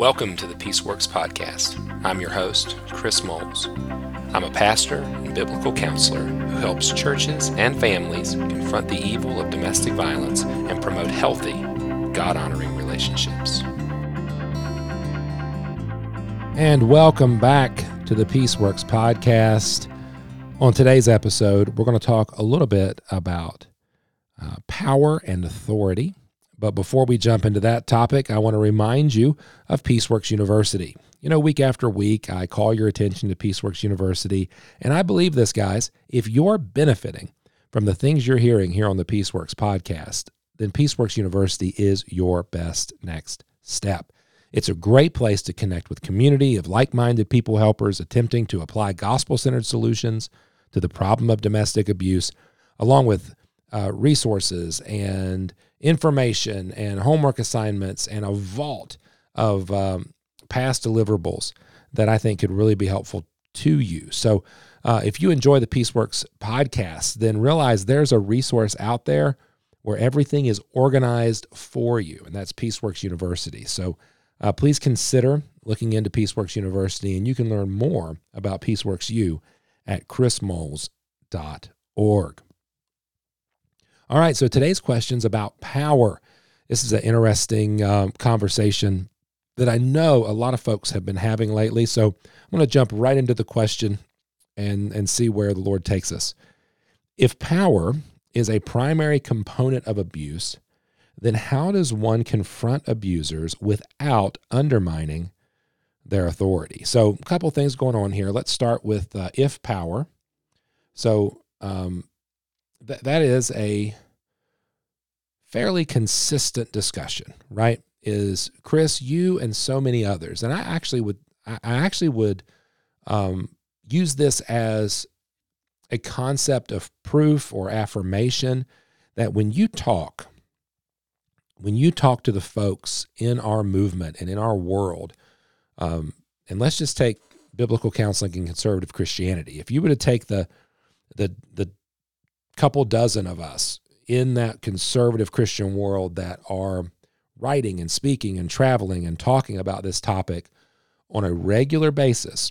Welcome to the Peaceworks Podcast. I'm your host, Chris Moles. I'm a pastor and biblical counselor who helps churches and families confront the evil of domestic violence and promote healthy, God honoring relationships. And welcome back to the Peaceworks Podcast. On today's episode, we're going to talk a little bit about uh, power and authority. But before we jump into that topic, I want to remind you of Peaceworks University. You know, week after week, I call your attention to Peaceworks University. And I believe this, guys, if you're benefiting from the things you're hearing here on the Peaceworks podcast, then Peaceworks University is your best next step. It's a great place to connect with community of like-minded people helpers attempting to apply gospel-centered solutions to the problem of domestic abuse, along with uh, resources and information and homework assignments and a vault of um, past deliverables that I think could really be helpful to you. So, uh, if you enjoy the Peaceworks podcast, then realize there's a resource out there where everything is organized for you, and that's Peaceworks University. So, uh, please consider looking into Peaceworks University, and you can learn more about Peaceworks U at chrismoles.org. All right, so today's question is about power. This is an interesting um, conversation that I know a lot of folks have been having lately. So I'm going to jump right into the question and, and see where the Lord takes us. If power is a primary component of abuse, then how does one confront abusers without undermining their authority? So, a couple things going on here. Let's start with uh, if power. So, um, th- that is a fairly consistent discussion, right? Is Chris, you and so many others, and I actually would, I actually would um, use this as a concept of proof or affirmation that when you talk, when you talk to the folks in our movement and in our world, um, and let's just take biblical counseling and conservative Christianity. If you were to take the the the couple dozen of us in that conservative Christian world that are writing and speaking and traveling and talking about this topic on a regular basis,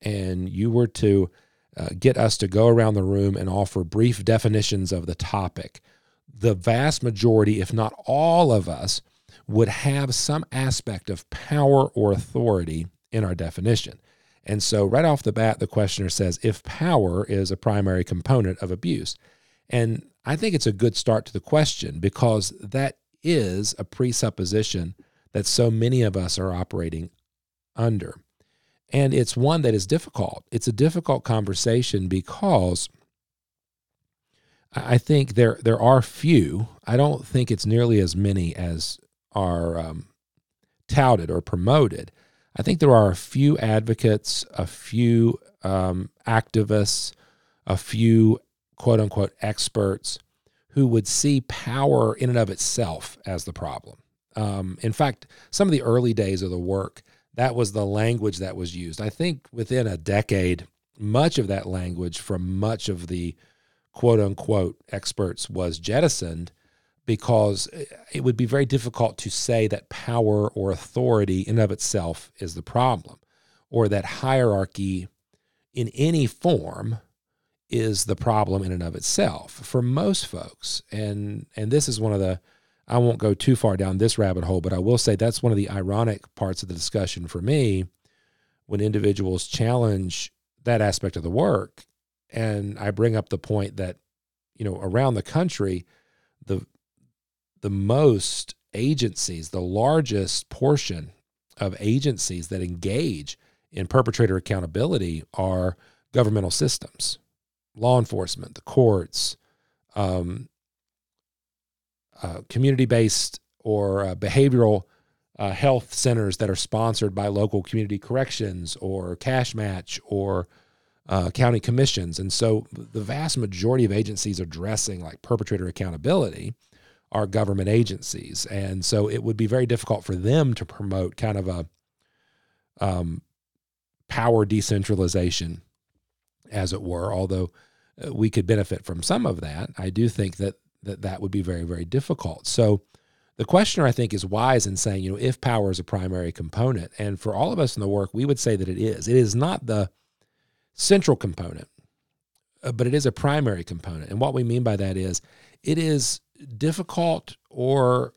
and you were to uh, get us to go around the room and offer brief definitions of the topic, the vast majority, if not all of us, would have some aspect of power or authority in our definition. And so, right off the bat, the questioner says if power is a primary component of abuse. And I think it's a good start to the question because that is a presupposition that so many of us are operating under. And it's one that is difficult. It's a difficult conversation because I think there there are few. I don't think it's nearly as many as are um, touted or promoted. I think there are a few advocates, a few um, activists, a few quote unquote experts who would see power in and of itself as the problem. Um, in fact, some of the early days of the work, that was the language that was used. I think within a decade, much of that language from much of the quote unquote experts was jettisoned because it would be very difficult to say that power or authority in and of itself is the problem or that hierarchy in any form is the problem in and of itself for most folks. And and this is one of the I won't go too far down this rabbit hole, but I will say that's one of the ironic parts of the discussion for me when individuals challenge that aspect of the work and I bring up the point that you know around the country the the most agencies, the largest portion of agencies that engage in perpetrator accountability are governmental systems law enforcement, the courts, um, uh, community based or uh, behavioral uh, health centers that are sponsored by local community corrections or cash match or uh, county commissions. And so the vast majority of agencies addressing like perpetrator accountability are government agencies. And so it would be very difficult for them to promote kind of a um, power decentralization as it were, although uh, we could benefit from some of that. I do think that that, that would be very, very difficult. So the questioner, I think, is wise in saying, you know, if power is a primary component. And for all of us in the work, we would say that it is. It is not the central component, uh, but it is a primary component. And what we mean by that is it is difficult or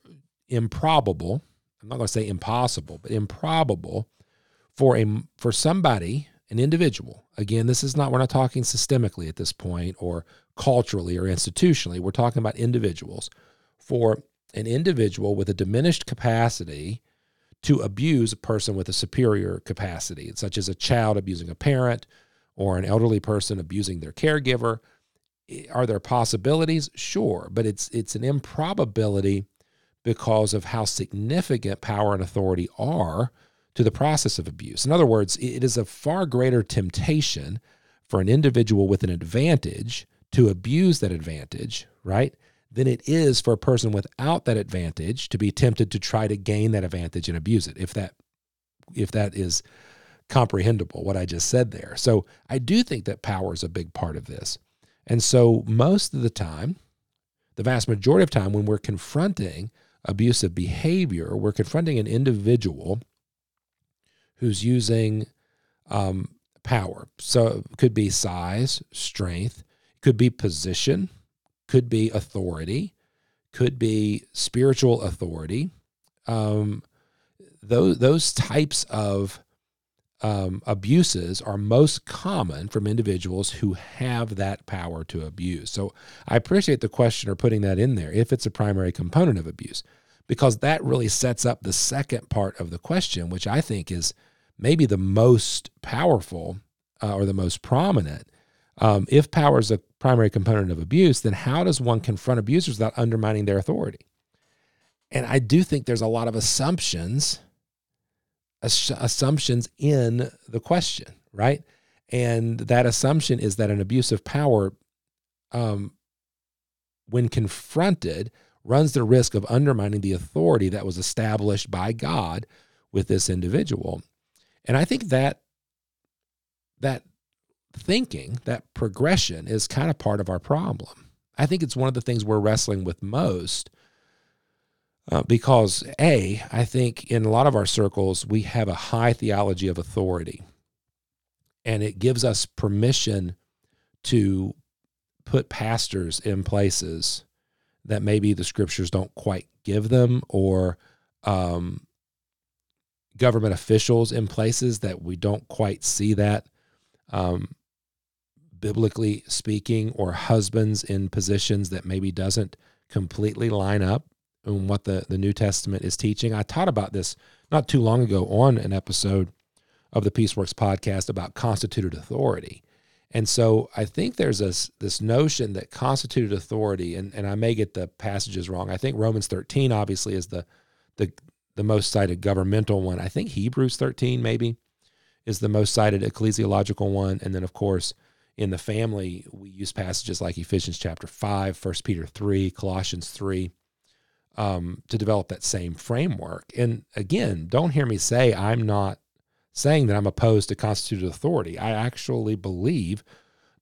improbable. I'm not going to say impossible, but improbable for a for somebody, an individual. Again, this is not we're not talking systemically at this point or culturally or institutionally. We're talking about individuals for an individual with a diminished capacity to abuse a person with a superior capacity, such as a child abusing a parent or an elderly person abusing their caregiver. Are there possibilities? Sure, but it's it's an improbability because of how significant power and authority are to the process of abuse. In other words, it is a far greater temptation for an individual with an advantage to abuse that advantage, right? than it is for a person without that advantage to be tempted to try to gain that advantage and abuse it if that if that is comprehensible what i just said there so i do think that power is a big part of this and so most of the time the vast majority of time when we're confronting abusive behavior we're confronting an individual who's using um, power so it could be size strength could be position could be authority, could be spiritual authority. Um, those those types of um, abuses are most common from individuals who have that power to abuse. So I appreciate the questioner putting that in there if it's a primary component of abuse, because that really sets up the second part of the question, which I think is maybe the most powerful uh, or the most prominent. Um, if power is a primary component of abuse, then how does one confront abusers without undermining their authority? And I do think there's a lot of assumptions, assumptions in the question, right? And that assumption is that an abuse of power, um, when confronted, runs the risk of undermining the authority that was established by God with this individual. And I think that that thinking, that progression is kind of part of our problem. I think it's one of the things we're wrestling with most uh, because, A, I think in a lot of our circles, we have a high theology of authority, and it gives us permission to put pastors in places that maybe the scriptures don't quite give them or um, government officials in places that we don't quite see that um, biblically speaking, or husbands in positions that maybe doesn't completely line up in what the, the New Testament is teaching. I taught about this not too long ago on an episode of the Peaceworks podcast about constituted authority. And so I think there's this, this notion that constituted authority, and, and I may get the passages wrong. I think Romans 13 obviously is the, the, the most cited governmental one. I think Hebrews 13 maybe is the most cited ecclesiological one. And then, of course, in the family, we use passages like Ephesians chapter 5, 1 Peter 3, Colossians 3 um, to develop that same framework. And again, don't hear me say I'm not saying that I'm opposed to constituted authority. I actually believe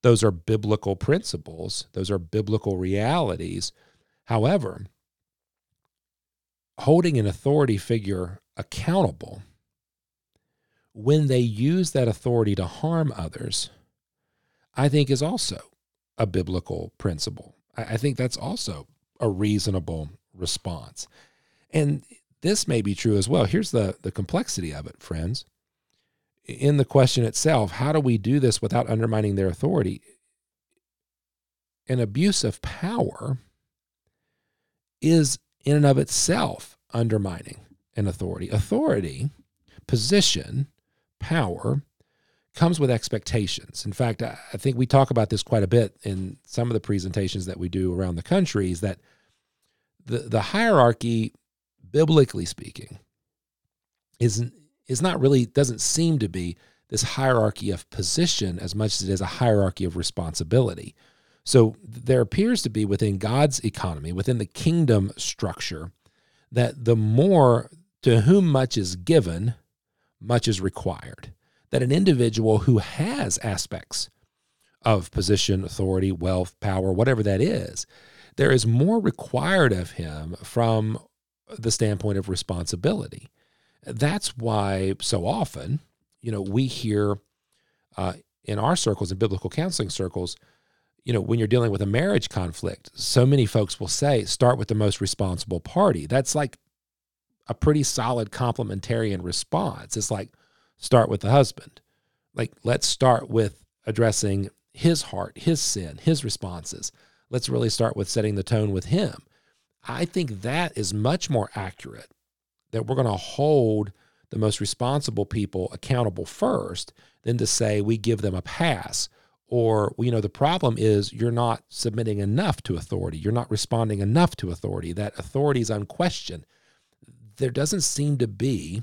those are biblical principles, those are biblical realities. However, holding an authority figure accountable when they use that authority to harm others I think is also a biblical principle. I think that's also a reasonable response. And this may be true as well. Here's the, the complexity of it, friends. In the question itself, how do we do this without undermining their authority? An abuse of power is in and of itself undermining an authority. Authority, position, power comes with expectations. In fact, I think we talk about this quite a bit in some of the presentations that we do around the country is that the, the hierarchy, biblically speaking, is, is not really, doesn't seem to be this hierarchy of position as much as it is a hierarchy of responsibility. So there appears to be within God's economy, within the kingdom structure, that the more to whom much is given, much is required that an individual who has aspects of position, authority, wealth, power, whatever that is, there is more required of him from the standpoint of responsibility. That's why so often, you know, we hear uh, in our circles, in biblical counseling circles, you know, when you're dealing with a marriage conflict, so many folks will say, start with the most responsible party. That's like a pretty solid complementarian response. It's like, start with the husband. Like, let's start with addressing his heart, his sin, his responses. Let's really start with setting the tone with him. I think that is much more accurate that we're going to hold the most responsible people accountable first than to say we give them a pass or you know the problem is you're not submitting enough to authority. You're not responding enough to authority. That authority is unquestioned. There doesn't seem to be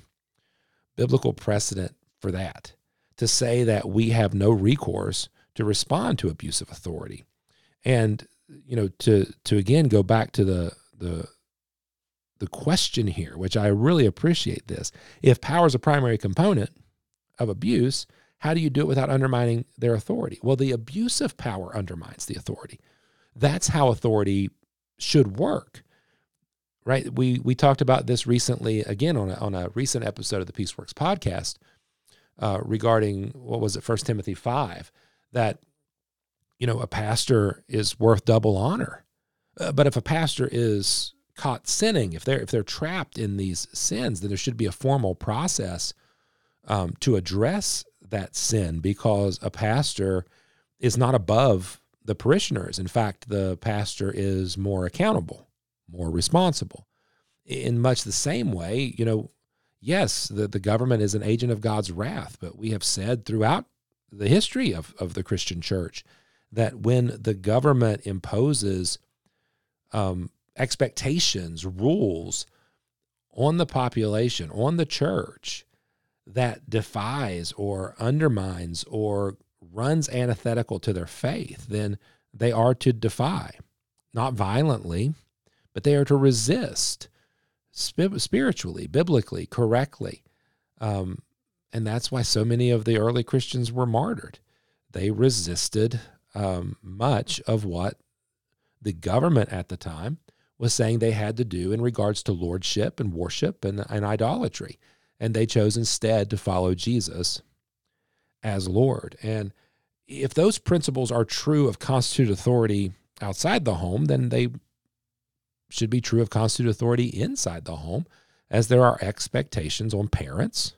biblical precedent for that to say that we have no recourse to respond to abusive authority. And you know to to again go back to the the the question here which i really appreciate this. If power is a primary component of abuse how do you do it without undermining their authority? Well, the abuse of power undermines the authority. That's how authority should work. Right? We we talked about this recently again on a, on a recent episode of the Peaceworks podcast uh, regarding what was it, First Timothy five, that you know a pastor is worth double honor, uh, but if a pastor is caught sinning, if they're if they're trapped in these sins, then there should be a formal process um, to address that sin because a pastor is not above the parishioners. In fact, the pastor is more accountable, more responsible. In much the same way, you know, yes, the, the government is an agent of God's wrath, but we have said throughout the history of, of the Christian church that when the government imposes um, expectations, rules on the population, on the church, that defies or undermines or runs antithetical to their faith, then they are to defy, not violently, but they are to resist spiritually, biblically, correctly. Um, and that's why so many of the early Christians were martyred. They resisted um, much of what the government at the time was saying they had to do in regards to lordship and worship and, and idolatry and they chose instead to follow Jesus as Lord. And if those principles are true of constituted authority outside the home, then they should be true of constituted authority inside the home, as there are expectations on parents,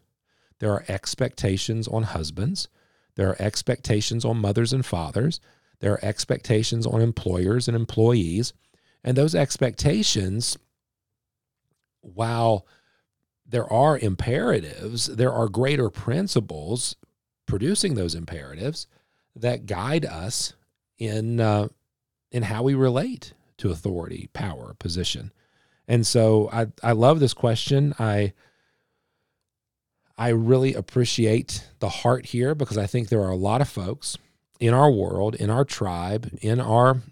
there are expectations on husbands, there are expectations on mothers and fathers, there are expectations on employers and employees. And those expectations, while there are imperatives, there are greater principles producing those imperatives that guide us in uh, in how we relate to authority, power, position. And so I I love this question. I I really appreciate the heart here because I think there are a lot of folks in our world, in our tribe, in our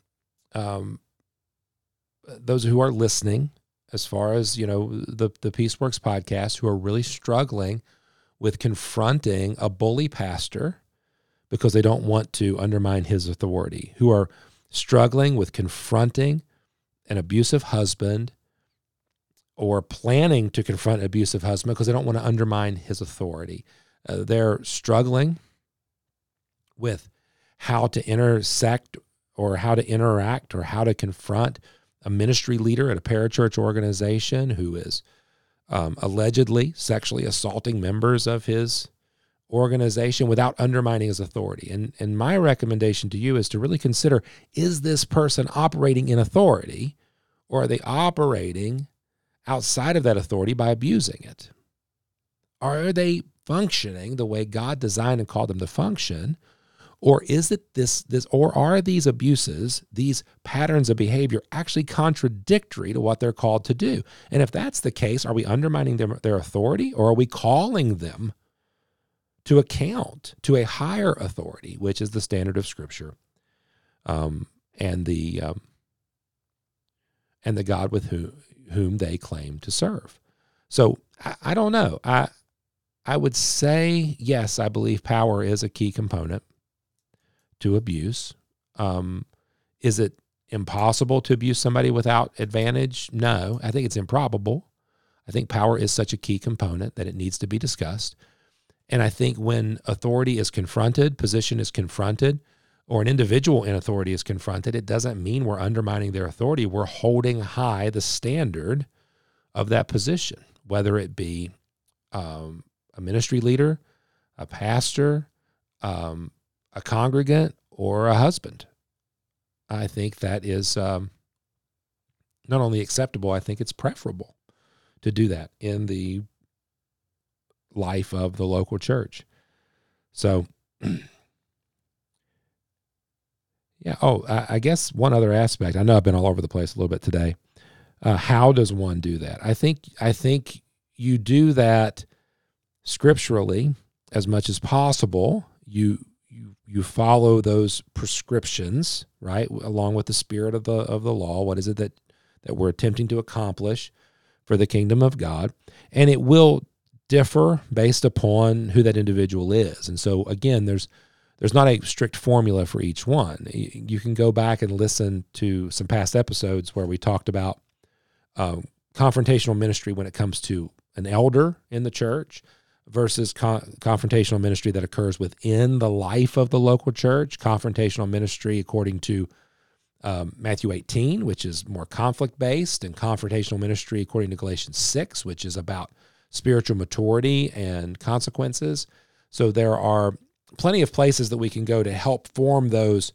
um, those who are listening as far as you know the the Peaceworks podcast who are really struggling with confronting a bully pastor because they don't want to undermine his authority, who are struggling with confronting an abusive husband or planning to confront an abusive husband because they don't want to undermine his authority. Uh, they're struggling with how to intersect or how to interact or how to confront a ministry leader at a parachurch organization who is um, allegedly sexually assaulting members of his organization without undermining his authority. And, and my recommendation to you is to really consider is this person operating in authority or are they operating outside of that authority by abusing it? Are they functioning the way God designed and called them to function? Or is it this this or are these abuses, these patterns of behavior actually contradictory to what they're called to do? And if that's the case, are we undermining their, their authority or are we calling them to account to a higher authority, which is the standard of scripture um, and the um, and the God with whom whom they claim to serve. So I, I don't know. I I would say yes, I believe power is a key component to abuse. Um, is it impossible to abuse somebody without advantage? No, I think it's improbable. I think power is such a key component that it needs to be discussed. And I think when authority is confronted, position is confronted, or an individual in authority is confronted, it doesn't mean we're undermining their authority. We're holding high the standard of that position, whether it be um, a ministry leader, a pastor, um, a congregant, or a husband. I think that is um, not only acceptable, I think it's preferable to do that in the life of the local church. So, yeah. Oh, I, I, guess one other aspect. I know I've been all over the place a little bit today. Uh, how does one do that? I think I think you do that scripturally as much as possible. You you you follow those prescriptions, right, along with the spirit of the of the law. What is it that that we're attempting to accomplish for the kingdom of God? And it will differ based upon who that individual is. And so again, there's there's not a strict formula for each one. You can go back and listen to some past episodes where we talked about um, confrontational ministry when it comes to an elder in the church versus con- confrontational ministry that occurs within the life of the local church. Confrontational ministry, according to um, Matthew 18, which is more conflict based, and confrontational ministry, according to Galatians 6, which is about spiritual maturity and consequences. So there are plenty of places that we can go to help form those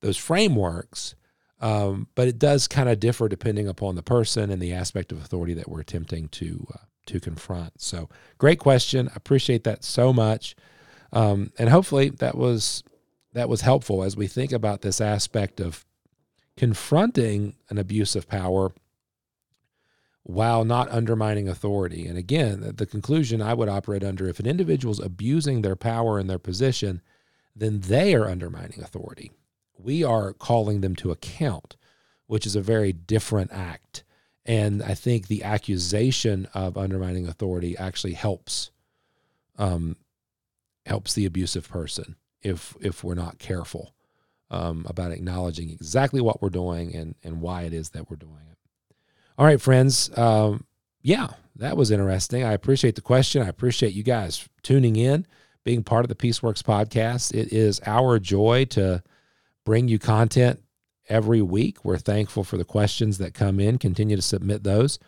those frameworks. Um, but it does kind of differ depending upon the person and the aspect of authority that we're attempting to uh, to confront. So, great question. I appreciate that so much, um, and hopefully that was that was helpful as we think about this aspect of confronting an abuse of power while not undermining authority. And again, the conclusion I would operate under if an individual is abusing their power and their position, then they are undermining authority. We are calling them to account, which is a very different act. And I think the accusation of undermining authority actually helps um, helps the abusive person if if we're not careful um, about acknowledging exactly what we're doing and and why it is that we're doing it. All right, friends. Um, yeah, that was interesting. I appreciate the question. I appreciate you guys tuning in, being part of the Peaceworks podcast. It is our joy to bring you content every week. We're thankful for the questions that come in. Continue to submit those.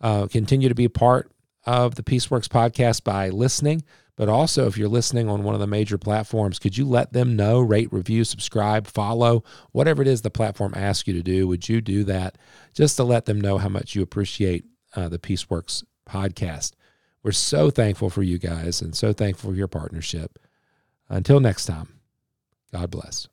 Uh, continue to be a part of the Peaceworks podcast by listening. But also, if you're listening on one of the major platforms, could you let them know, rate, review, subscribe, follow, whatever it is the platform asks you to do? Would you do that just to let them know how much you appreciate uh, the Peaceworks podcast? We're so thankful for you guys and so thankful for your partnership. Until next time, God bless.